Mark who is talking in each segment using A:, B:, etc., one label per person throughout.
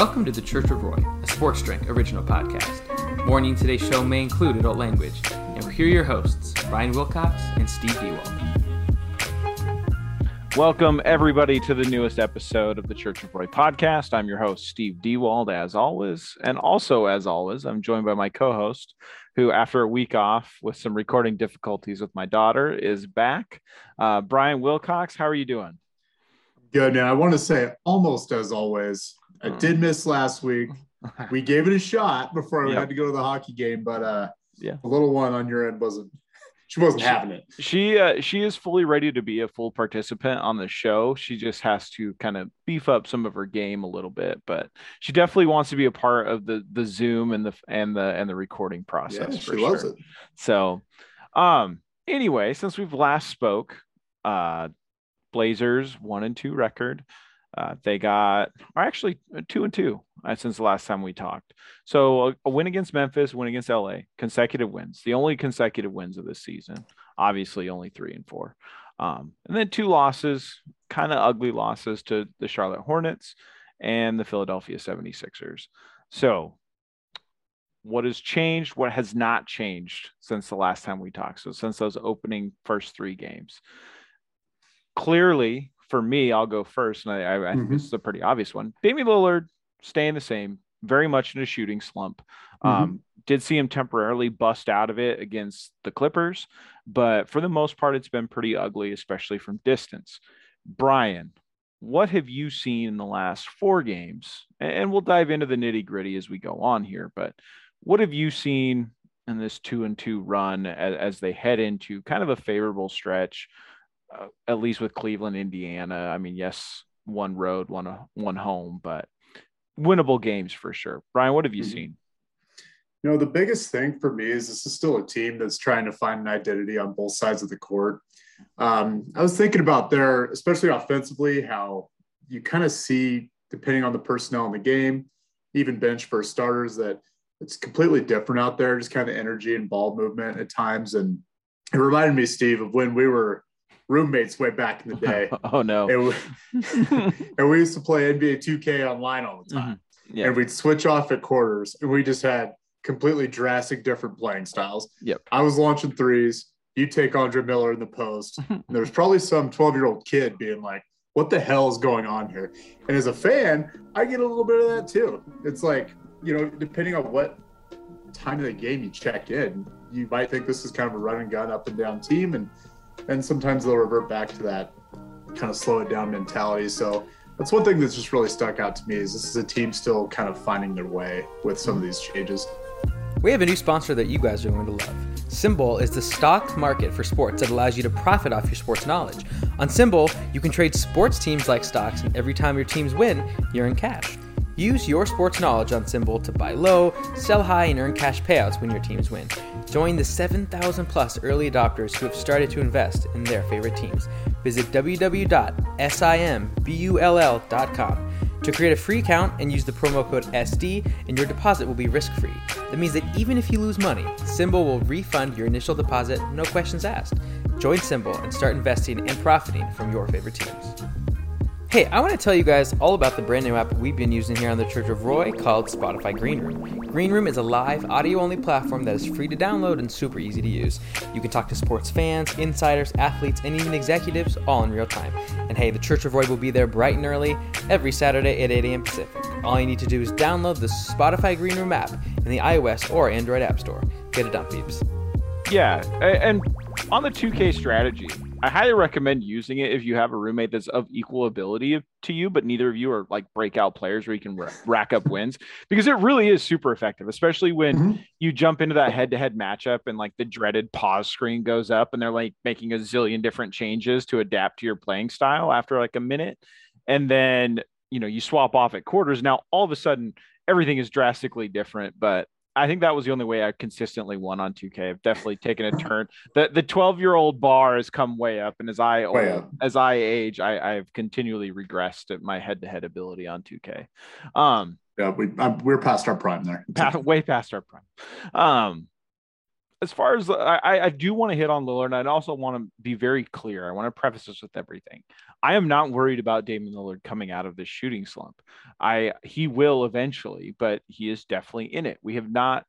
A: Welcome to the Church of Roy, a Sports Drink original podcast. Warning today's show may include adult language. Now, here are your hosts, Brian Wilcox and Steve Dewald.
B: Welcome, everybody, to the newest episode of the Church of Roy podcast. I'm your host, Steve Dewald, as always. And also, as always, I'm joined by my co host, who, after a week off with some recording difficulties with my daughter, is back. Uh, Brian Wilcox, how are you doing?
C: Good, man. I want to say, almost as always, I
B: Hmm.
C: did miss last week. We gave it a shot before we had to go to the hockey game, but uh,
B: Yeah.
C: the little one on your end wasn't. She wasn't having it.
B: She uh, she is fully ready to be a full participant on the show. She just has to kind of beef up some of her game a little bit, but she definitely wants to be a part of the the Zoom and the and the and the recording process.
C: Yeah,
B: for
C: she loves
B: sure.
C: it.
B: So, um, anyway, since we've last spoke, uh, Blazers one and two record. Uh, they got are actually two and two uh, since the last time we talked. So a, a win against Memphis, win against LA, consecutive wins. The only consecutive wins of this season. Obviously, only three and four. Um, and then two losses, kind of ugly losses to the Charlotte Hornets and the Philadelphia 76ers. So what has changed, what has not changed since the last time we talked. So since those opening first three games, clearly for me, I'll go first, and I, I, think
C: Mhm.
B: this is a pretty obvious one. Damian Lillard staying the same, very much in a shooting slump. Um, did see him temporarily bust out of it against the Clippers, but for the most part, it's been pretty ugly, especially from distance. Brian, what have you seen in the last four games? And and we'll dive into the nitty gritty as we go on here, but what have you seen in this two and two run as, as they head into kind of a favorable stretch, uh, at least with Cleveland, Indiana? I mean, yes, one road, one uh, one home, but winnable games for sure. Brian, what have you
C: Mhm.
B: seen?
C: You know, the biggest thing for me is this is still a team that's trying to find an identity on both sides of the court. Um, I was thinking about there, especially offensively, how you kind of see, depending on the personnel in the game, even bench for starters, that it's completely different out there, just kind of energy and ball movement at times. And it reminded me, Steve, of when we were roommates way back in the day.
B: oh no.
C: and, we, and we used to play NBA 2K online all the mm-hmm. time
B: Yeah.
C: and we'd switch off at quarters and we just had completely drastic different playing styles.
B: Yep.
C: I was launching threes, you take Andre Miller in the post. and there's probably some 12 year old kid being like, what the hell is going on here? And as a fan, I get a little bit of that too. It's like, you know, depending on what time of the game you check in, you might think this is kind of a run and gun up and down team. And and sometimes they'll revert back to that kind of slow it down mentality. So that's one thing that's just really stuck out to me is this is a team still kind of finding their way with some of these changes.
A: We have a new sponsor that you guys are going to love. SimBull is the stock market for sports that allows you to profit off your sports knowledge. On SimBull, you can trade sports teams like stocks, and every time your teams win, you're in cash. Use your sports knowledge on SimBull to buy low, sell high, and earn cash payouts when your teams win. Join the 7,000 plus early adopters who have started to invest in their favorite teams. Visit www.simbull.com to create a free account and use the promo code SD, and your deposit will be risk free. That means that even if you lose money, SimBull will refund your initial deposit, no questions asked. Join SimBull and start investing and profiting from your favorite teams. Hey, I want to tell you guys all about the brand new app we've been using here on the Church of Roy called Spotify Green Room. Green Room is a live, audio only platform that is free to download and super easy to use. You can talk to sports fans, insiders, athletes, and even executives all in real time. And hey, the Church of Roy will be there bright and early every Saturday at 8 a.m. Pacific. All you need to do is download the Spotify Green Room app in the iOS or Android App Store. Get it done, peeps.
B: Yeah, and on the 2K strategy, I highly recommend using it if you have a roommate that's of equal ability to you, but neither of you are like breakout players where you can rack up wins because it really is super effective, especially when mm-hmm. you jump into that head to head matchup and like the dreaded pause screen goes up and they're like making a zillion different changes to adapt to your playing style after like a minute. And then, you know, you swap off at quarters. Now, all of a sudden, everything is drastically different, but I think that was the only way I consistently won on 2K. I've definitely taken a turn. The the 12 year old bar has come way up, and as I old, as I age, I I've continually regressed at my head to head ability on 2K. Um,
C: yeah, we I'm, we're past our prime there.
B: Past, way past our prime. Um, as far as I, I do want to hit on Lillard, and I also want to be very clear. I want to preface this with everything. I am not worried about Damian Lillard coming out of this shooting slump. I he will eventually, but he is definitely in it. We have not.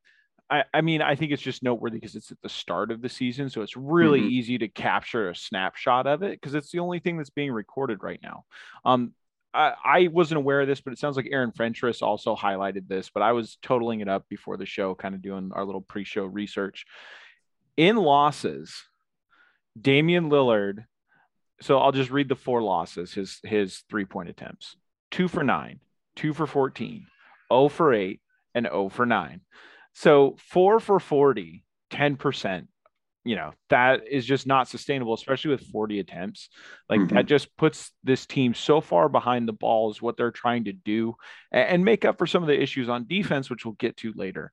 B: I, I mean, I think it's just noteworthy because it's at the start of the season, so it's really mm-hmm. easy to capture a snapshot of it because it's the only thing that's being recorded right now. Um, I, I wasn't aware of this, but it sounds like Aaron Fentress also highlighted this, but I was totaling it up before the show, kind of doing our little pre-show research. In losses, Damian Lillard. So I'll just read the four losses, his his three-point attempts. Two for nine, two for 14, 0 for eight, and 0 for nine. So four for 40, 10% you know that is just not sustainable especially with 40 attempts. Like mm-hmm. that just puts this team so far behind the balls what they're trying to do and make up for some of the issues on defense which we'll get to later.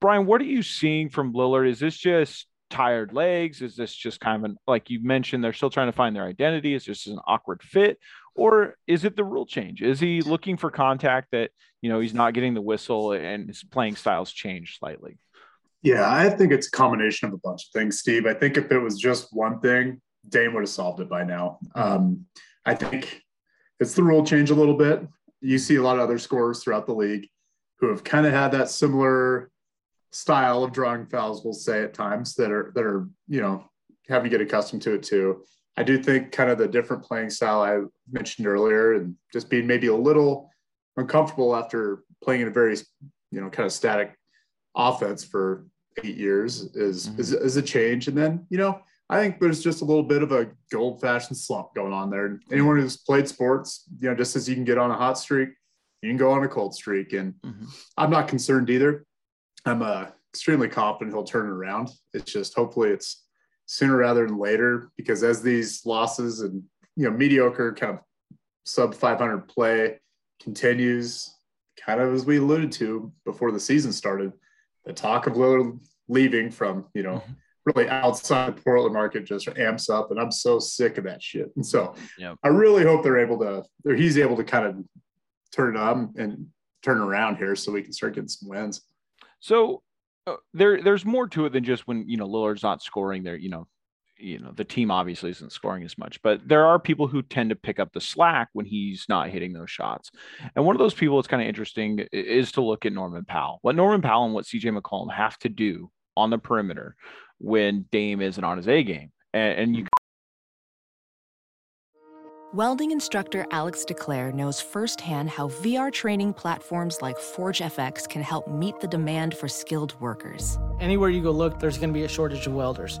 B: Brian what are you seeing from lillard? Is this just tired legs? Is this just kind of an like you mentioned they're still trying to find their identity. Is this an awkward fit? Or is it the rule change? Is he looking for contact that you know he's not getting the whistle and his playing styles changed slightly
C: yeah, I think it's a combination of a bunch of things, Steve. I think if it was just one thing, Dame would have solved it by now. Um, I think it's the rule change a little bit. You see a lot of other scorers throughout the league who have kind of had that similar style of drawing fouls, we'll say at times that are that are you know having to get accustomed to it too. I do think kind of the different playing style I mentioned earlier, and just being maybe a little uncomfortable after playing in a very you know kind of static offense for eight years is, mm-hmm. is is a change. And then you know I think there's just a little bit of a old fashioned slump going on there. Anyone who's played sports, you know, just as you can get on a hot streak, you can go on a cold streak. And mm-hmm. I'm not concerned either. I'm uh, extremely confident he'll turn it around. It's just hopefully it's sooner rather than later because as these losses and you know mediocre kind of sub 500 play continues, kind of as we alluded to before the season started, the talk of Lillard leaving from, you know, mm-hmm. really outside the Portland market just amps up. And I'm so sick of that shit. And so yep. I really hope they're able to, or he's able to kind of turn it up and turn around here so we can start getting some wins.
B: So uh, there, there's more to it than just when, you know, Lillard's not scoring there, you know, you know the team obviously isn't scoring as much but there are people who tend to pick up the slack when he's not hitting those shots. And one of those people that's kind of interesting is to look at norman powell. What norman powell and what cj mccollum have to do on the perimeter when dame isn't on his a game and, and you hmm.
D: welding instructor alex declare knows firsthand how vr training platforms like forgefx can help meet the demand for skilled workers.
E: Anywhere you go look there's going to be a shortage of welders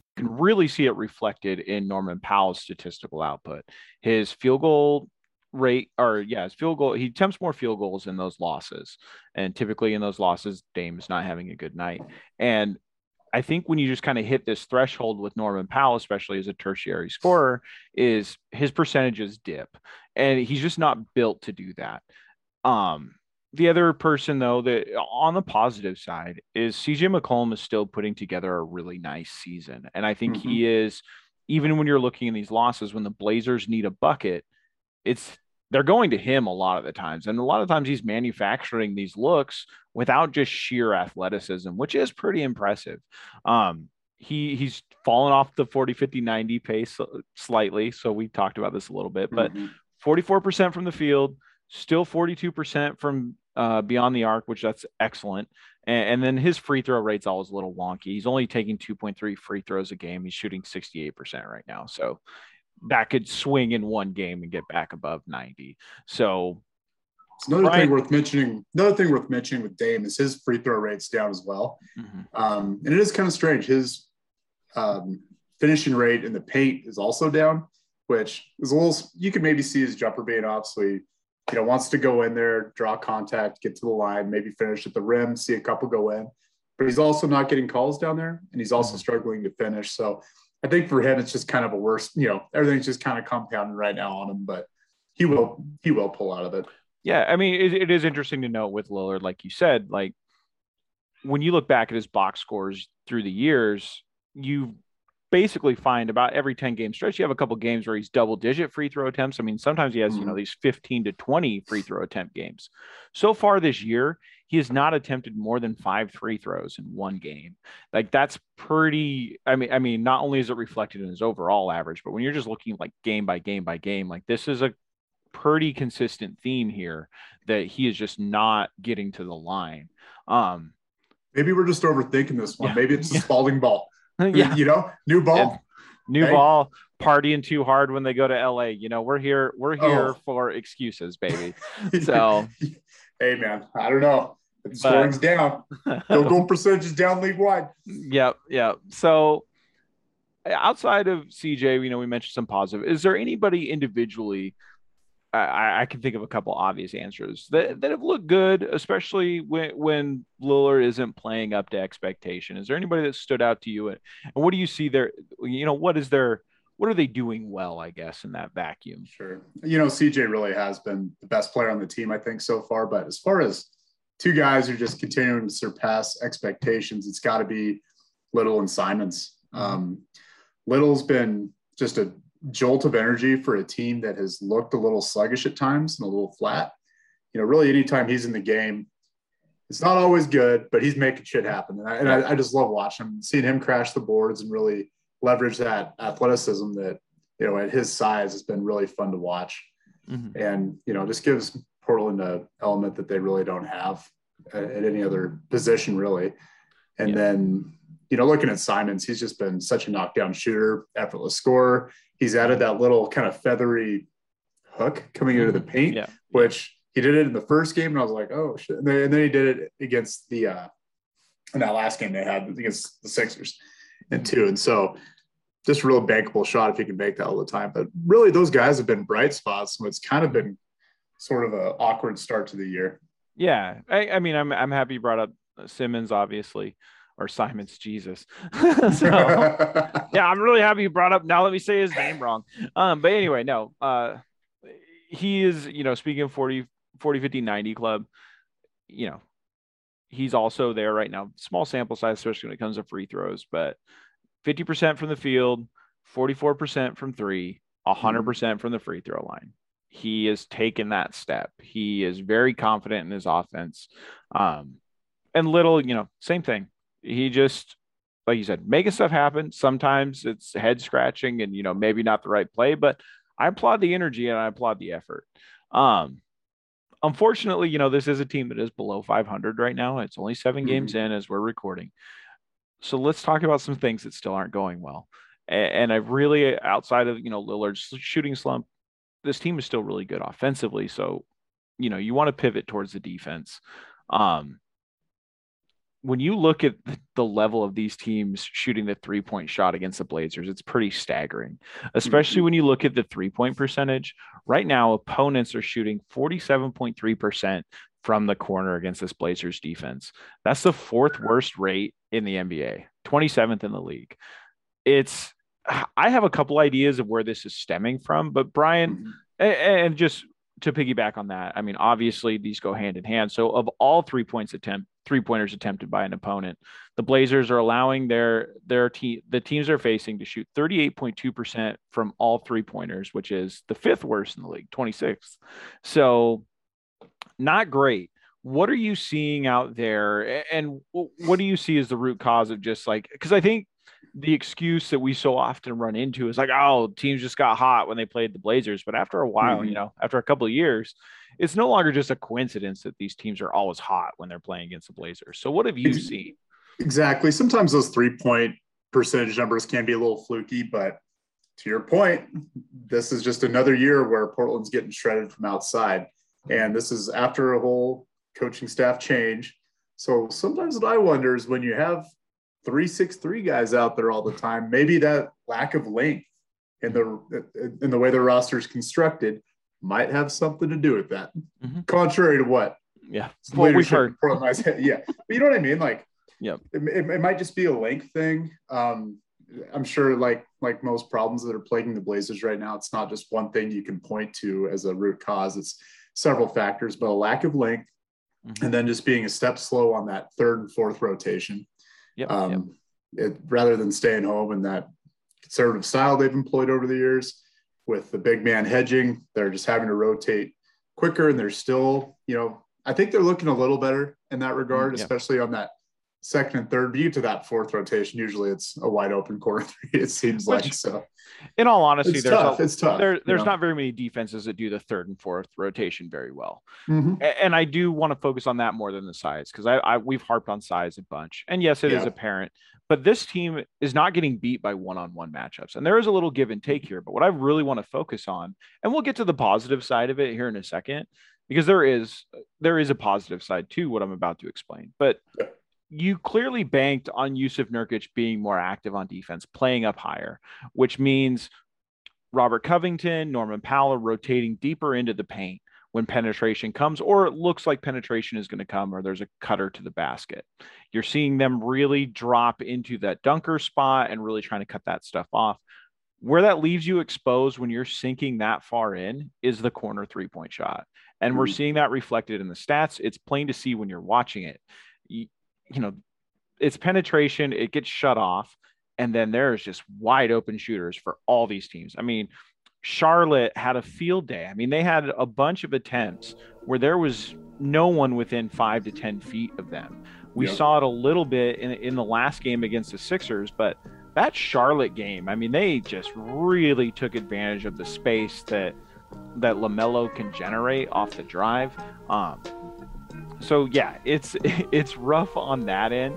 B: Can really see it reflected in Norman Powell's statistical output. His field goal rate, or yeah, his field goal, he attempts more field goals in those losses. And typically in those losses, Dame is not having a good night. And I think when you just kind of hit this threshold with Norman Powell, especially as a tertiary scorer, is his percentages dip. And he's just not built to do that. Um, the other person though that on the positive side is CJ McCollum is still putting together a really nice season. And I think mm-hmm. he is even when you're looking in these losses when the Blazers need a bucket, it's they're going to him a lot of the times. And a lot of times he's manufacturing these looks without just sheer athleticism, which is pretty impressive. Um, he he's fallen off the 40 50 90 pace slightly so we talked about this a little bit but mm-hmm. 44% from the field still 42% from uh, beyond the arc, which that's excellent. And, and, then his free throw rate's always a little wonky. He's only taking 2.3 free throws a game. He's shooting 68% right now. So that could swing in one game and get back above 90. So
C: it's another Brian, thing worth mentioning. Another thing worth mentioning with Dame is his free throw rate's down as well. Mm-hmm. Um, and it is kind of strange. His um, finishing rate in the paint is also down, which is a little, you can maybe see his jumper being obviously you know, wants to go in there, draw contact, get to the line, maybe finish at the rim, see a couple go in. But he's also not getting calls down there, and he's also mm-hmm. struggling to finish. So I think for him, it's just kind of a worse. You know, everything's just kind of compounding right now on him, but he will he will pull out of it.
B: Yeah, I mean, it, it is interesting to note with Lillard, like you said, like when you look back at his box scores through the years, you basically find about every 10 game stretch. You have a couple games where he's double digit free throw attempts. I mean sometimes he has you know mm-hmm. these 15 to 20 free throw attempt games. So far this year he has not attempted more than five free throws in one game. Like that's pretty i mean i mean not only is it reflected in his overall average but when you're just looking like game by game by game like this is a pretty consistent theme here that he is just not getting to the line. Um
C: maybe we're just overthinking this one. Yeah, maybe it's the yeah. spalding ball yeah. You know, new ball. And
B: new ball partying too hard when they go to LA. You know, we're here, we're oh. here oh. for excuses, baby. So
C: hey man, I don't know. The scoring's down. Field goal percentage down league wide.
B: Yep, yep. So outside of CJ, you know, we mentioned some positive. Is there anybody individually I, I, can think of a couple obvious answers that, that have looked good, especially when when Lillard isn't playing up to expectation. Is there anybody that stood out to you, and, what do you see there? You know, what is their what are they doing well? I guess in that vacuum.
C: Sure, you know, CJ really has been the best player on the team, I think, so far. But as far as two guys who are just continuing to surpass expectations, it's got to be Little and Simons. Mm-hmm. Um, Little's been just a jolt of energy for a team that has looked a little sluggish at times and a little flat. You know, really, anytime he's in the game, it's not always good, but he's making shit happen. And I, and I, I just love watching him, seeing him crash the boards and really leverage that athleticism that, you know, at his size has been really fun to watch. Mm-hmm. And, you know, just gives Portland a element that they really don't have at, at any other position, really. And yeah. then, you know, looking at Simons, he's just been such a knockdown shooter, effortless scorer he's added that little kind of feathery hook coming into the mm-hmm. paint, yeah. which he did it in the first game, and I was like, oh shit. And then, and then he did it against the uh in that last game they had against the Sixers and two. And so just a real bankable shot if you can make that all the time. But really those guys have been bright spots. So it's kind of been sort of an awkward start to the year.
B: Yeah. I, I mean, I'm I'm happy you brought up Simmons, obviously or Simon's Jesus. so yeah, I'm really happy you brought up. Now let me say his name wrong. Um, but anyway, no, uh, he is, you know, speaking of 40, 40, 50, 90 club, you know, he's also there right now. Small sample size, especially when it comes to free throws, but 50% from the field, 44% from three, 100% from the free throw line. He has taken that step. He is very confident in his offense. Um, and little, you know, same thing he just like you said, making stuff happen. Sometimes it's head scratching and you know maybe not the right play, but I applaud the energy and I applaud the effort. Um, unfortunately, you know this is a team that is below 500 right now. It's only 7 mm-hmm. games in as we're recording. So let's talk about some things that still aren't going well. And, and I've really outside of you know Lillard's shooting slump, this team is still really good offensively. So you know, you want to pivot towards the defense. Um, when you look at the level of these teams shooting the three point shot against the Blazers, it's pretty staggering, especially mm-hmm. when you look at the three point percentage. Right now, opponents are shooting 47.3% from the corner against this Blazers defense. That's the fourth worst rate in the NBA, 27th in the league. It's, I have a couple ideas of where this is stemming from, but Brian, mm-hmm. and just to piggyback on that, I mean, obviously these go hand in hand. So of all three points attempt, three pointers attempted by an opponent, the Blazers are allowing their their team the teams they're facing to shoot 38.2% from all three pointers, which is the fifth worst in the league, 26th. So not great. What are you seeing out there? And what do you see as the root cause of just like because I think the excuse that we so often run into is like, oh, teams just got hot when they played the Blazers. But after a while, mm-hmm. you know, after a couple of years, it's no longer just a coincidence that these teams are always hot when they're playing against the Blazers. So what have you seen?
C: Exactly. Sometimes those three point percentage numbers can be a little fluky, but to your point, this is just another year where Portland's getting shredded from outside. And this is after a whole coaching staff change. So sometimes what I wonder is when you have three six three guys out there all the time. Maybe that lack of length in the in the way the roster is constructed might have something to do with that. Mm-hmm. Contrary to what?
B: Yeah, what we've heard.
C: yeah, but you know what I mean. Like,
B: yeah,
C: it, it, it, might just be a length thing. Um, I'm sure, like like most problems that are plaguing the Blazers right now, it's not just one thing you can point to as a root cause. It's several factors, but a lack of length, mm-hmm. and then just being a step slow on that third and fourth rotation.
B: Yep, um, yep.
C: It, rather than staying home in that conservative style they've employed over the years with the big man hedging, they're just having to rotate quicker and they're still, you know, I think they're looking a little better in that regard, mm, yeah. especially on that second and third. view to that fourth rotation, usually it's a wide open corner three. It seems Which, like so.
B: In all honesty,
C: it's
B: there's
C: tough. A, it's tough.
B: There, there's not very many defenses that do the third and fourth rotation very well, mm-hmm. and I do want to focus on that more than the size because I, I, we've harped on size a bunch, and yes, it yeah. is apparent. But this team is not getting beat by one-on-one matchups, and there is a little give and take here. But what I really want to focus on, and we'll get to the positive side of it here in a second, because there is there is a positive side to what I'm about to explain. But yeah you clearly banked on Jusuf Nurkic being more active on defense, playing up higher, which means Robert Covington, Norman Powell rotating deeper into the paint when penetration comes, or it looks like penetration is going to come, or there's a cutter to the basket. You're seeing them really drop into that dunker spot and really trying to cut that stuff off. Where that leaves you exposed when you're sinking that far in is the corner three point shot. And we're mm-hmm. seeing that reflected in the stats. It's plain to see when you're watching it you know, it's penetration, it gets shut off, and then there's just wide open shooters for all these teams. I mean, Charlotte had a field day. I mean, they had a bunch of attempts where there was no one within five to 10 feet of them. We yep. saw it a little bit in, in the last game against the Sixers, but that Charlotte game, I mean, they just really took advantage of the space that that LaMelo can generate off the drive. Um, so yeah, it's it's rough on that end.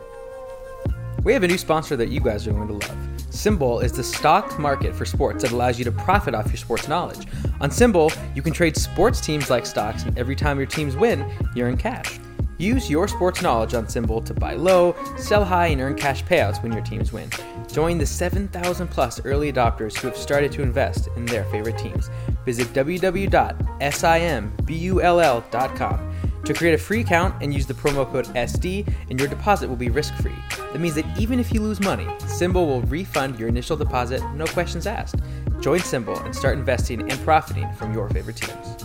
A: We have a new sponsor that you guys are going to love. SimBull is the stock market for sports that allows you to profit off your sports knowledge. On SimBull, you can trade sports teams like stocks, and every time your teams win, you earn cash. Use your sports knowledge on SimBull to buy low, sell high, and earn cash payouts when your teams win. Join the 7,000 plus early adopters who have started to invest in their favorite teams. Visit www.simbull.com to create a free account and use the promo code SD, and your deposit will be risk free. That means that even if you lose money, SimBull will refund your initial deposit, no questions asked. Join SimBull and start investing and profiting from your favorite teams.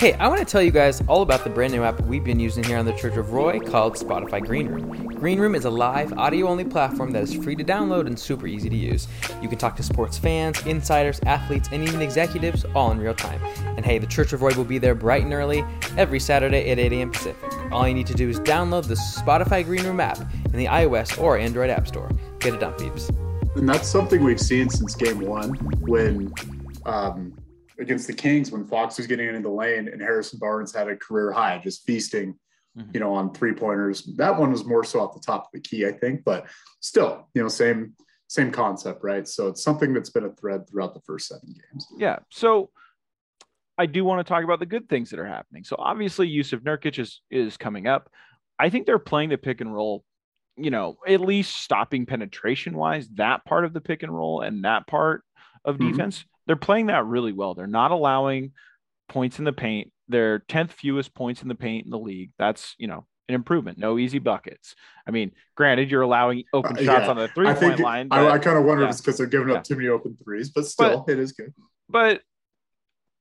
A: Hey, I want to tell you guys all about the brand new app we've been using here on the Church of Roy called Spotify Green Room. Green Room is a live, audio only platform that is free to download and super easy to use. You can talk to sports fans, insiders, athletes, and even executives all in real time. And hey, the Church of Roy will be there bright and early every Saturday at 8 a.m. Pacific. All you need to do is download the Spotify Green Room app in the iOS or Android App Store. Get it done, peeps.
C: And that's something we've seen since game one when. Um, against the Kings when Fox was getting into the lane and Harrison Barnes had a career high, just feasting, mm-hmm. you know, on three pointers. That one was more so off the top of the key, I think, but still, you know, same same concept, right? So it's something that's been a thread throughout the first seven games.
B: Yeah. So I do want to talk about the good things that are happening. So obviously, Jusuf Nurkic is is coming up. I think they're playing the pick and roll, you know, at least stopping penetration wise, that part of the pick and roll and that part of
C: Mhm.
B: defense. They're playing that really well. They're not allowing points in the paint. They're 10th fewest points in the paint in the league. That's, you know, an improvement. No easy buckets. I mean, granted, you're allowing open
C: Uh,
B: shots
C: yeah.
B: on the three
C: I
B: point
C: think
B: line.
C: I, I kind of wonder
B: yeah.
C: if it's because they're giving up too many open threes, but still, it is good.
B: but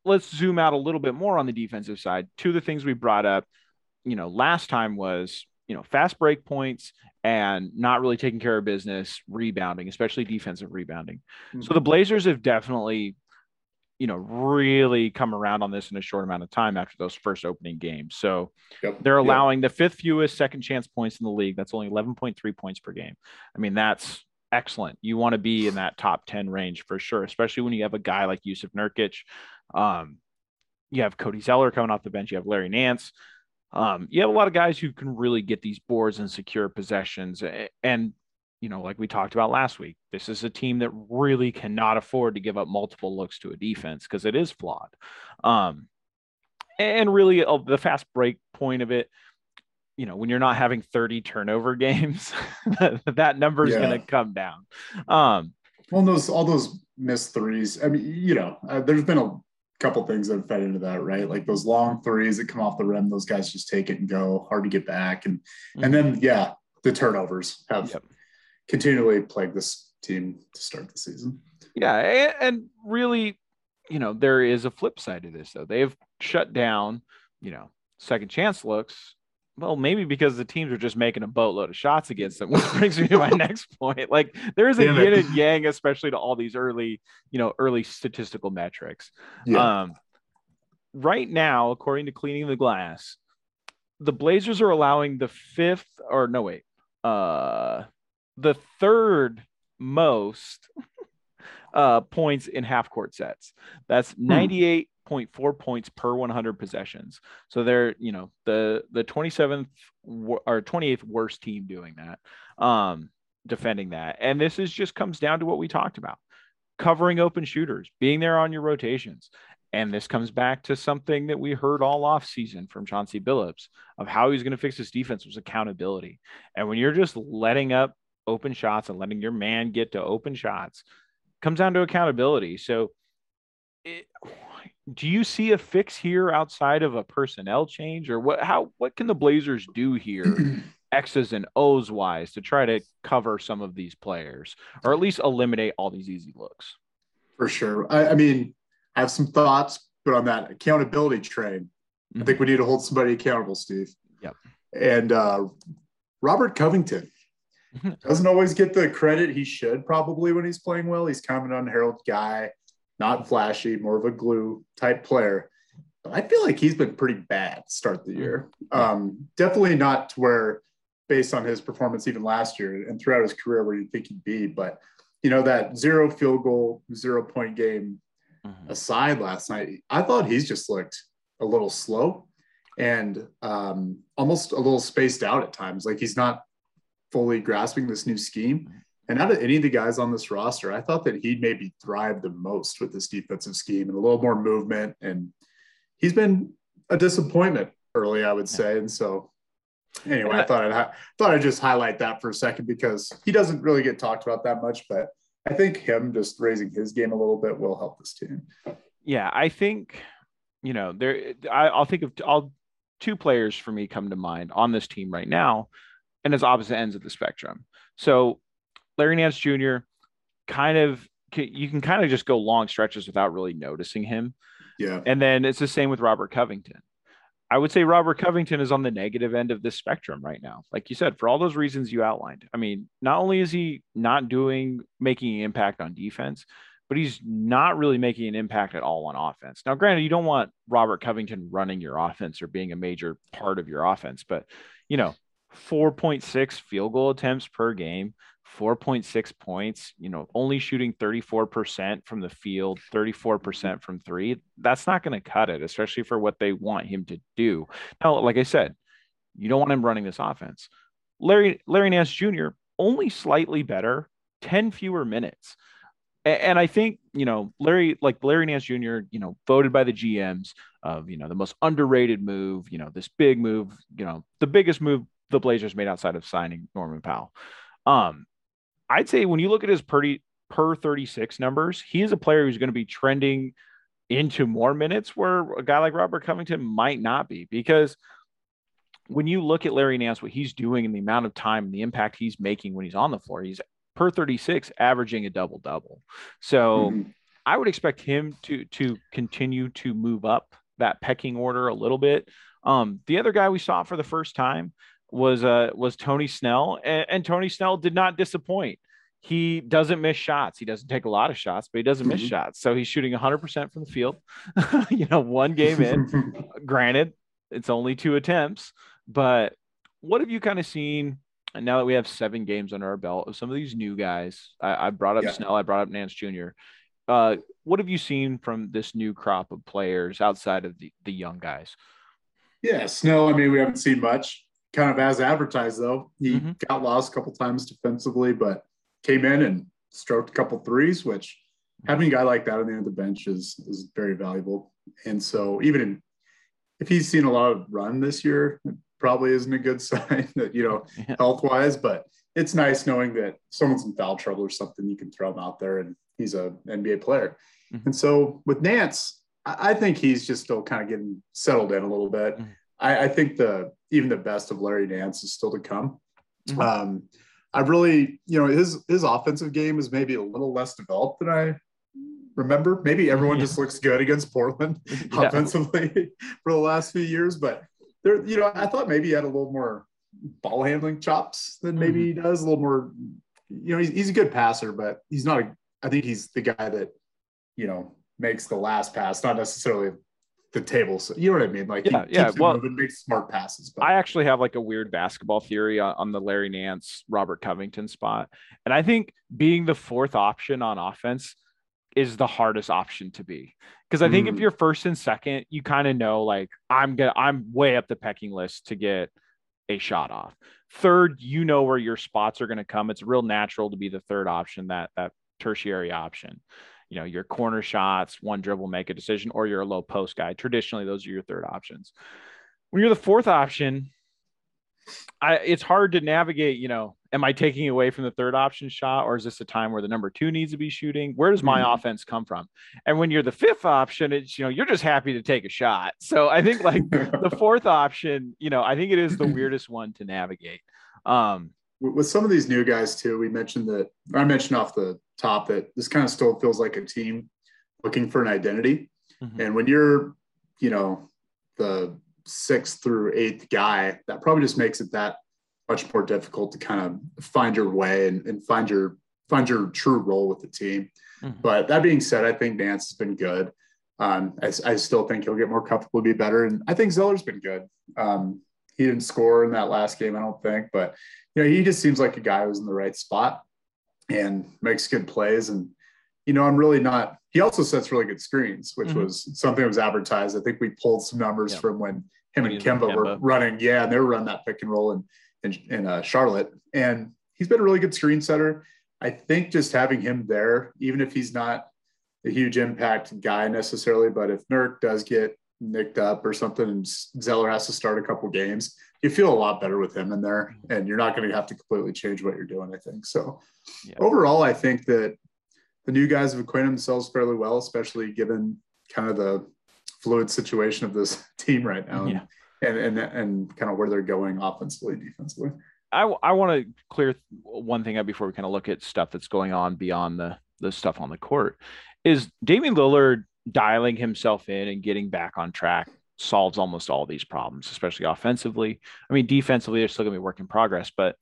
B: let's zoom out a little bit more on the defensive side. Two of the things we brought up, you know, last time was, you know, fast break points and not really taking care of business, rebounding, especially defensive rebounding. So the Blazers have definitely, you know, really come around on this in a short amount of time after those first opening games. So
C: Yep.
B: they're
C: Yep.
B: allowing the fifth fewest second chance points in the league. That's only 11.3 points per game. I mean, that's excellent. You want to be in that top 10 range for sure, especially when you have a guy like Jusuf Nurkic. Um, you have Cody Zeller coming off the bench. You have Larry Nance. Um, you have a lot of guys who can really get these boards and secure possessions. And, you know, like we talked about last week, this is a team that really cannot afford to give up multiple looks to a defense because it is flawed. Um, and really, uh, the fast break point of it, you know, when you're not having 30 turnover games, that number is
C: Yeah.
B: going to come down. Um,
C: Well, those all those missed threes. I mean, you know, uh, there's been a couple things that have fed into that, right? Like those long threes that come off the rim, those guys just take it and go, hard to get back, and and then yeah, the turnovers have
B: Mm-hmm. Yep.
C: Continually plagued this team to start the season.
B: Yeah, and really, you know, there is a flip side to this though. They have shut down, you know, second chance looks. Well, maybe because the teams are just making a boatload of shots against them, which brings me to my next point. Like there is a
C: Damn it.
B: yin and yang, especially to all these early, you know, early statistical metrics.
C: Yeah.
B: Um, right now, according to Cleaning the Glass, the Blazers are allowing the fifth, or no, wait, uh, the third most uh, points in half court sets. That's 98.4 points per 100 possessions. So they're, you know, the the 27th or 28th worst team doing that, um, defending that. And this is just comes down to what we talked about covering open shooters, being there on your rotations. And this comes back to something that we heard all off season from Chauncey Billups of how he's going to fix his defense was accountability. And when you're just letting up open shots and letting your man get to open shots, comes down to accountability. So, it, do you see a fix here outside of a personnel change, or what? How what can the Blazers do here, X's and O's wise, to try to cover some of these players, or at least eliminate all these easy looks?
C: For sure. I, I mean, I have some thoughts, but on that accountability train, I think we need to hold somebody accountable, Steve.
B: Yep.
C: And uh, Robert Covington doesn't always get the credit he should probably when he's playing well. He's kind of an unheralded guy, not flashy, more of a glue type player. But I feel like he's been pretty bad start the year. Um, definitely not to where, based on his performance even last year and throughout his career, where you'd think he'd be. But you know that zero field goal, zero point game aside last night, I thought he's just looked a little slow and um, almost a little spaced out at times. Like he's not fully grasping this new scheme. And out of any of the guys on this roster, I thought that he'd maybe thrive the most with this defensive scheme and a little more movement. And he's been a disappointment early, I would say. And so, anyway, I thought I'd thought I'd just highlight that for a second because he doesn't really get talked about that much, but I think him just raising his game a little bit will help this team.
B: Yeah, I think you know there. I, I'll think of I'll two players for me come to mind on this team right now, and as opposite ends of the spectrum. So Larry Nance Jr. kind of you can kind of just go long stretches without really noticing him.
C: Yeah.
B: And then it's the same with Robert Covington. I would say Robert Covington is on the negative end of this spectrum right now. Like you said, for all those reasons you outlined. I mean, not only is he not doing making an impact on defense, but he's not really making an impact at all on offense. Now, granted, you don't want Robert Covington running your offense or being a major part of your offense, but you know, 4.6 field goal attempts per game, 4.6 points, you know, only shooting 34% from the field, 34% from three. That's not going to cut it, especially for what they want him to do. Now, like I said, you don't want him running this offense. Larry Larry Nance Jr. only slightly better, 10 fewer minutes. and I think you know Larry, like Larry Nance Jr., you know, voted by the GMs of you know the most underrated move, you know, this big move, you know, the biggest move the Blazers made outside of signing Norman Powell. Um, I'd say when you look at his per per 36 numbers, he is a player who's going to be trending into more minutes where a guy like Robert Covington might not be because when you look at Larry Nance, what he's doing and the amount of time and the impact he's making when he's on the floor, he's per 36 averaging a double double. So mm-hmm. I would expect him to to continue to move up that pecking order a little bit. Um, the other guy we saw for the first time was uh was Tony Snell, and, and Tony Snell did not disappoint. He doesn't miss shots. He doesn't take a lot of shots, but he doesn't miss mm-hmm. shots. So he's shooting 100% from the field. you know, one game in. Granted, it's only two attempts, but what have you kind of seen and now that we have seven games under our belt of some of these new guys, I, I brought up yeah. Snell, I brought up Nance Jr. Uh, what have you seen from this new crop of players outside of the, the young guys?
C: Yeah, Snell, I mean, we haven't seen much. Kind of as advertised, though. He mm-hmm. got lost a couple times defensively, but came in and stroked a couple threes, which having a guy like that on the end of the bench is is very valuable. And so even in, if he's seen a lot of run this year, it probably isn't a good sign that you know yeah. health wise, but it's nice knowing that someone's in foul trouble or something. You can throw him out there, and he's a NBA player. Mm-hmm. And so with Nance, I, I think he's just still kind of getting settled in a little bit. Mm-hmm. I, I, think the even the best of Larry Nance is still to come. Mm-hmm. Um, I really, you know, his his offensive game is maybe a little less developed than I remember. Maybe everyone yeah. just looks good against Portland yeah. offensively for the last few years, but there, you know, I thought maybe he had a little more ball handling chops than maybe mm-hmm. he does. A little more, you know, he's, he's a good passer, but he's not. A, I think he's the guy that, you know, makes the last pass, not necessarily the table. So you know what I mean? Like
B: yeah, yeah. Well,
C: moving, makes smart passes.
B: But. I actually have like a weird basketball theory on, on, the Larry Nance, Robert Covington spot, and I think being the fourth option on offense is the hardest option to be because I think mm. if you're first and second, you kind of know like I'm gonna I'm way up the pecking list to get a shot off. Third, you know where your spots are going to come. It's real natural to be the third option, that that tertiary option. You know, your corner shots, one dribble, make a decision, or you're a low post guy. Traditionally, those are your third options. When you're the fourth option, I it's hard to navigate, you know, am I taking away from the third option shot or is this a time where the number two needs to be shooting? Where does my mm-hmm. offense come from? And when you're the fifth option, it's, you know, you're just happy to take a shot. So I think like the fourth option, you know, I think it is the weirdest one to navigate. Um,
C: with some of these new guys too, we mentioned that I mentioned off the top that this kind of still feels like a team looking for an identity. Mm-hmm. And when you're, you know, the sixth through eighth guy, that probably just makes it that much more difficult to kind of find your way and, and find your find your true role with the team. Mm-hmm. But that being said, I think Nance has been good. Um, I, I, still think he'll get more comfortable, be better, and I think Zeller's been good. Um, he didn't score in that last game, I don't think, but you know he just seems like a guy who's in the right spot and makes good plays. And you know, I'm really not. He also sets really good screens, which mm-hmm. was something that was advertised. I think we pulled some numbers yeah. from when him and Kemba, Kemba, were running. Yeah, and they were running that pick and roll, and in, in uh, Charlotte, and he's been a really good screen setter. I think just having him there, even if he's not a huge impact guy necessarily, but if Nurk does get nicked up or something and Zeller has to start a couple games, you feel a lot better with him in there, mm-hmm. and you're not going to have to completely change what you're doing. I think so. Yeah. Overall, I think that the new guys have acquainted themselves fairly well, especially given kind of the fluid situation of this team right now. Yeah and and and kind of where they're going offensively, defensively.
B: I, I want to clear one thing up before we kind of look at stuff that's going on beyond the the stuff on the court. Is Damian Lillard dialing himself in and getting back on track solves almost all these problems, especially offensively. I mean, defensively, they're still going to be work in progress, but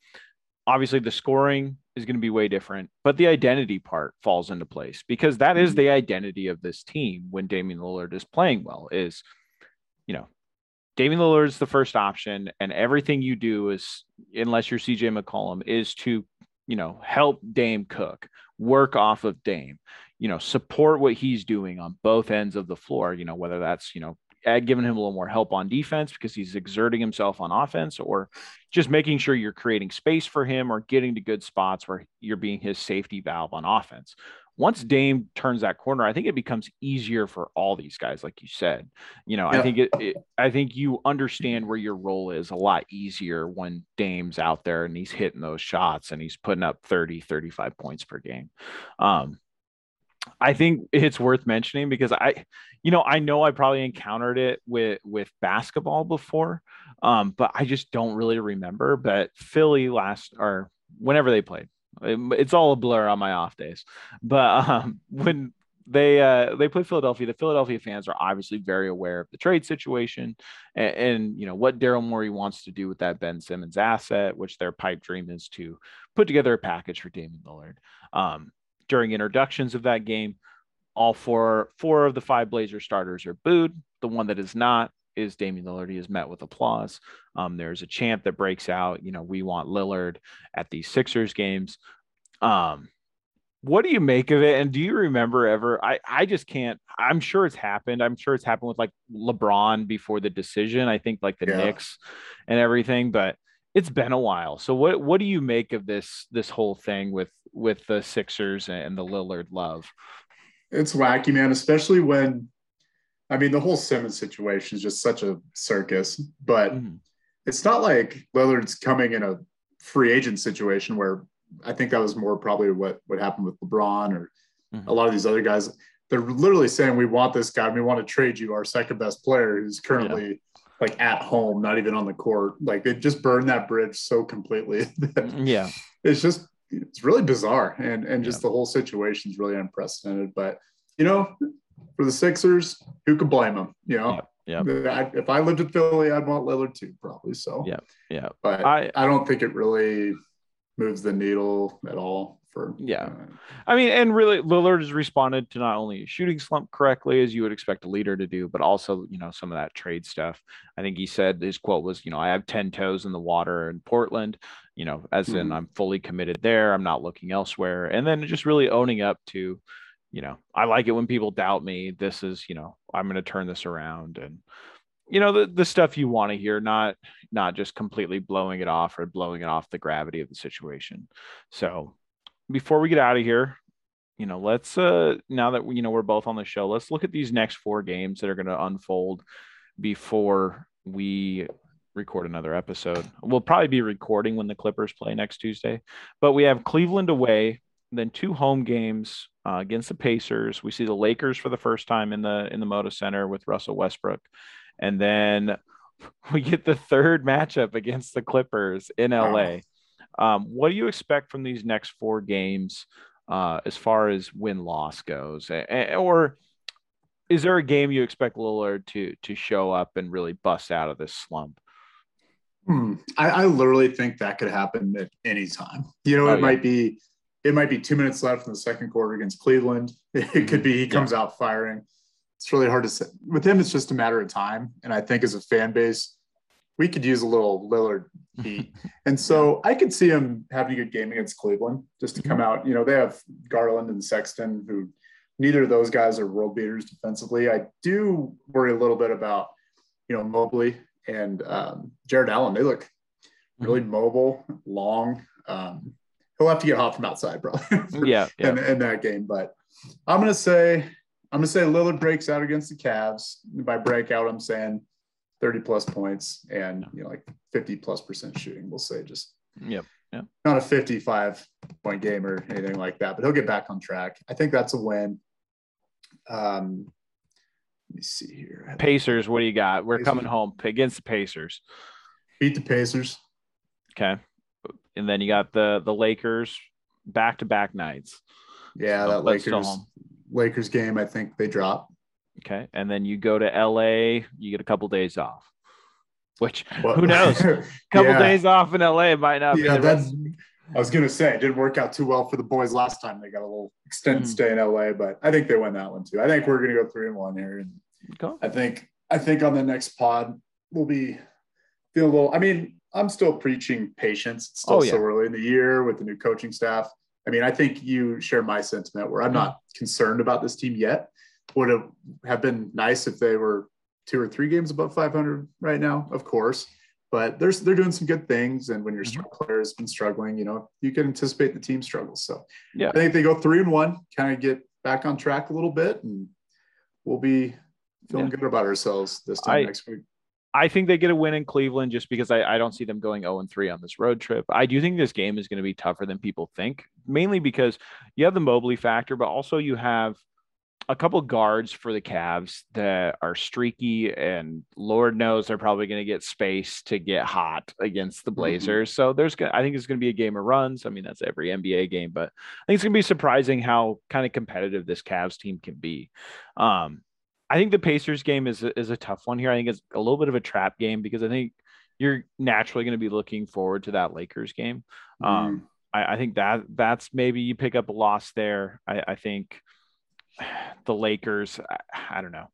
B: obviously the scoring is going to be way different. But the identity part falls into place because that is mm-hmm. the identity of this team when Damian Lillard is playing well. Is you know Damian Lillard is the first option, and everything you do is, unless you're CJ McCollum, is to, you know, help Dame cook, work off of Dame, you know, support what he's doing on both ends of the floor. You know, whether that's you know, giving him a little more help on defense because he's exerting himself on offense, or just making sure you're creating space for him or getting to good spots where you're being his safety valve on offense. once Dame turns that corner, I think it becomes easier for all these guys, like you said. You know, yeah. I think it, it, I think you understand where your role is a lot easier when Dame's out there and he's hitting those shots and he's putting up 30, 35 points per game. Um, I think it's worth mentioning because I, you know, I know I probably encountered it with with basketball before, um, but I just don't really remember. But Philly last or whenever they played, it's all a blur on my off days. But um, when they uh, they play Philadelphia, the Philadelphia fans are obviously very aware of the trade situation and, and you know what Daryl Morey wants to do with that Ben Simmons asset, which their pipe dream is to put together a package for Damian Lillard. Um, during introductions of that game, all four four of the five Blazer starters are booed. The one that is not is Damian Lillard. He is met with applause. Um, there's a chant that breaks out, you know, we want Lillard at these Sixers games. Um, what do you make of it? And do you remember ever? I, I just can't. I'm sure it's happened. I'm sure it's happened with like LeBron before the decision. I think like the yeah. Knicks and everything, but it's been a while. So what what do you make of this this whole thing with with the Sixers and the Lillard love?
C: It's wacky, man, especially when I mean, the whole Simmons situation is just such a circus, but mm-hmm. it's not like Lillard's coming in a free agent situation where I think that was more probably what, what happened with LeBron or mm-hmm. a lot of these other guys. They're literally saying, we want this guy. We want to trade you our second best player who's currently yeah. like at home, not even on the court. Like they just burned that bridge so completely.
B: Mm, yeah.
C: It's just, it's really bizarre. And, and just yeah. the whole situation is really unprecedented, but you know, for the Sixers, who could blame them? You know,
B: yeah. yeah.
C: if I lived in Philly, I'd want Lillard too, probably. So
B: yeah, yeah.
C: But I, I don't think it really moves the needle at all. For
B: yeah, uh, I mean, and really, Lillard has responded to not only a shooting slump correctly as you would expect a leader to do, but also you know some of that trade stuff. I think he said his quote was, you know, I have ten toes in the water in Portland. You know, as mm-hmm. in I'm fully committed there. I'm not looking elsewhere, and then just really owning up to you know, I like it when people doubt me. This is, you know, I'm going to turn this around and you know, the the stuff you want to hear, not not just completely blowing it off or blowing it off the gravity of the situation. So, before we get out of here, you know, let's uh now that you know we're both on the show, let's look at these next four games that are going to unfold before we record another episode. We'll probably be recording when the Clippers play next Tuesday, but we have Cleveland away, then two home games uh, against the Pacers. We see the Lakers for the first time in the in the Moda Center with Russell Westbrook, and then we get the third matchup against the Clippers in LA. Um, what do you expect from these next four games uh, as far as win loss goes, or is there a game you expect Lillard to to show up and really bust out of this slump?
C: Hmm. I, I, literally think that could happen at any time. You know, oh, it yeah. might be it might be two minutes left in the second quarter against Cleveland. It could be he comes yeah. out firing. It's really hard to say. With him, it's just a matter of time. And I think as a fan base, we could use a little Lillard heat. and so I could see him having a good game against Cleveland just to come out. You know, they have Garland and Sexton, who neither of those guys are world beaters defensively. I do worry a little bit about, you know, Mobley and um, Jarrett Allen. They look really mm-hmm. mobile, long. Um, he'll have to get hot from outside probably.
B: yeah, yeah.
C: In, in, that game, but I'm gonna say I'm gonna say Lillard breaks out against the Cavs. By breakout, I'm saying 30 plus points and you know like 50 plus percent shooting. We'll say just
B: yep. Yeah.
C: Not a 55 point game or anything like that, but he'll get back on track. I think that's a win. Um, let me see here.
B: Pacers, what do you got? We're Pacers. coming home against the Pacers.
C: Beat the Pacers.
B: Okay and then you got the the Lakers back to back nights.
C: Yeah, so that Lakers Lakers game, I think they drop.
B: Okay, and then you go to LA, you get a couple days off. Which well, who knows? A couple yeah. days off in LA might not yeah,
C: that's. I was gonna say it didn't work out too well for the boys last time. They got a little extended mm. stay in LA, but I think they win that one too. I think we're gonna go three and one here, and okay. I think I think on the next pod we'll be feel a little. I mean, I'm still preaching patience. It's still oh, yeah. so early in the year with the new coaching staff. I mean, I think you share my sentiment where I'm not concerned about this team yet. Would have have been nice if they were two or three games above 500 right now, of course. but they're they're doing some good things. And when your
B: Mm-hmm.
C: star player has been struggling, you know you can anticipate the team struggles. So
B: Yeah.
C: I think they go three and one, kind of get back on track a little bit, and we'll be feeling
B: Yeah.
C: good about ourselves this time
B: I-
C: next week.
B: I think they get a win in Cleveland just because I, I don't see them going 0 and 3 on this road trip. I do think this game is going to be tougher than people think, mainly because you have the Mobley factor, but also you have a couple guards for the Cavs that are streaky, and Lord knows they're probably going to get space to get hot against the Blazers. So there's, gonna, I think it's going to be a game of runs. I mean, that's every NBA game, but I think it's going to be surprising how kind of competitive this Cavs team can be. Um, I think the Pacers game is a, is a tough one here. I think it's a little bit of a trap game because I think you're naturally going to be looking forward to that Lakers game. Um, I, I think that that's maybe you pick up a loss there. I, I think the Lakers, I, I don't know.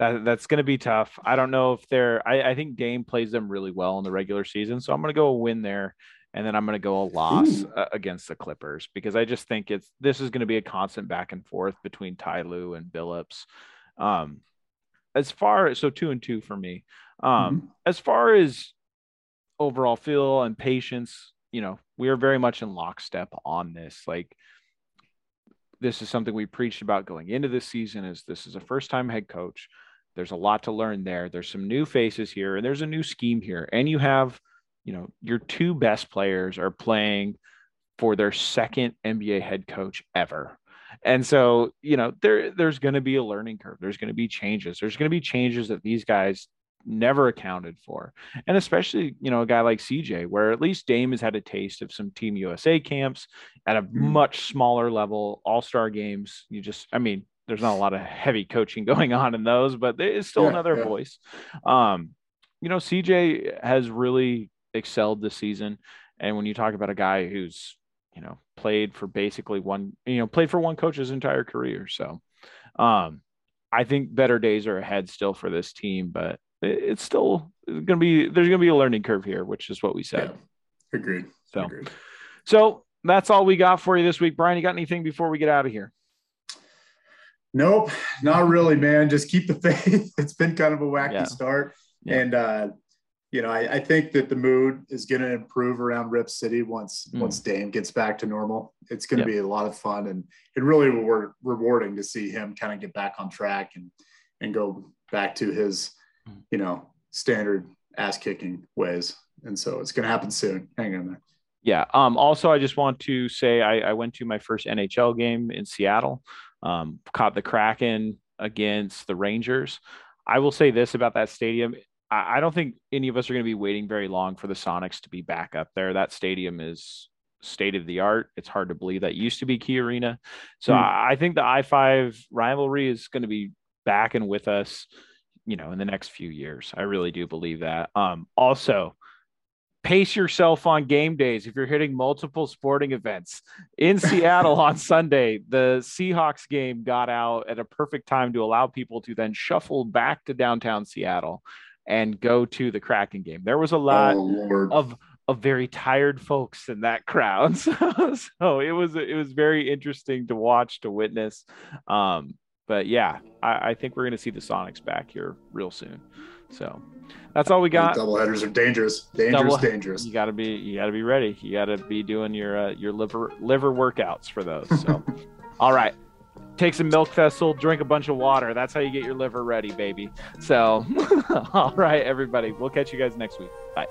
B: That, that's going to be tough. I don't know if they're. I, I think Dame plays them really well in the regular season, so I'm going to go a win there, and then I'm going to go a loss uh, against the Clippers because I just think it's this is going to be a constant back and forth between Ty Lue and Billups. Um, as far as so two and two for me. Um, as far as overall feel and patience, you know, we are very much in lockstep on this. Like this is something we preached about going into this season is this is a first time head coach. There's a lot to learn there. There's some new faces here and there's a new scheme here. And you have, you know, your two best players are playing for their second NBA head coach ever. And so, you know, there there's going to be a learning curve. There's going to be changes. There's going to be changes that these guys never accounted for. And especially, you know, a guy like CJ, where at least Dame has had a taste of some Team USA camps at a much smaller level, all star games. You just, I mean, there's not a lot of heavy coaching going on in those, but there is still
C: Yeah,
B: another
C: yeah.
B: voice. Um, you know, CJ has really excelled this season. And when you talk about a guy who's, you know, played for basically one, you know, played for one coach his entire career. So, um, I think better days are ahead still for this team, but it's still going to be, there's going to be a learning curve here, which is what we said.
C: Yeah. Agreed.
B: So,
C: Agreed.
B: so that's all we got for you this week. Brian, you got anything before we get out of here?
C: Nope, not really, man. Just keep the faith. It's been kind of a wacky
B: Yeah.
C: start.
B: Yeah.
C: And uh, you know, I, I think that the mood is gonna improve around Rip City once
B: Mm.
C: once Dame gets back to normal. It's gonna
B: Yep.
C: be a lot of fun and it really will rewarding to see him kind of get back on track and and go back to his,
B: Mm.
C: you know, standard ass kicking ways. And so it's gonna happen soon. Hang on there.
B: Yeah. Um, also, I just want to say I, I went to my first NHL game in Seattle, um, caught the Kraken against the Rangers. I will say this about that stadium. I, I don't think any of us are going to be waiting very long for the Sonics to be back up there. That stadium is state of the art. It's hard to believe that used to be Key Arena. So
C: Hmm.
B: I, I think the I 5 rivalry is going to be back and with us, you know, in the next few years. I really do believe that. Um, also, pace yourself on game days if you're hitting multiple sporting events in Seattle on Sunday. The Seahawks game got out at a perfect time to allow people to then shuffle back to downtown Seattle and go to the Kraken game. There was a lot
C: oh
B: of of very tired folks in that crowd. So, so it was it was very interesting to watch to witness. Um, but yeah, I, I think we're gonna see the Sonics back here real soon. So that's all we got.
C: double headers are dangerous. Dangerous,
B: Double-
C: dangerous.
B: You gotta be you gotta be ready. You gotta be doing your uh, your liver liver workouts for those. So, all right, take some milk thistle, drink a bunch of water. That's how you get your liver ready, baby. So, all right, everybody, we'll catch you guys next week. Bye.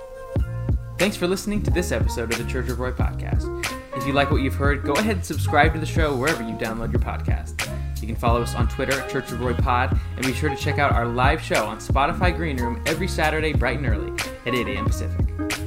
A: Thanks for listening to this episode of the Church of Roy podcast. If you like what you've heard, go ahead and subscribe to the show wherever you download your podcast. You can follow us on Twitter at Church of Roy Pod, and be sure to check out our live show on Spotify Green Room every Saturday bright and early at 8 a.m. Pacific.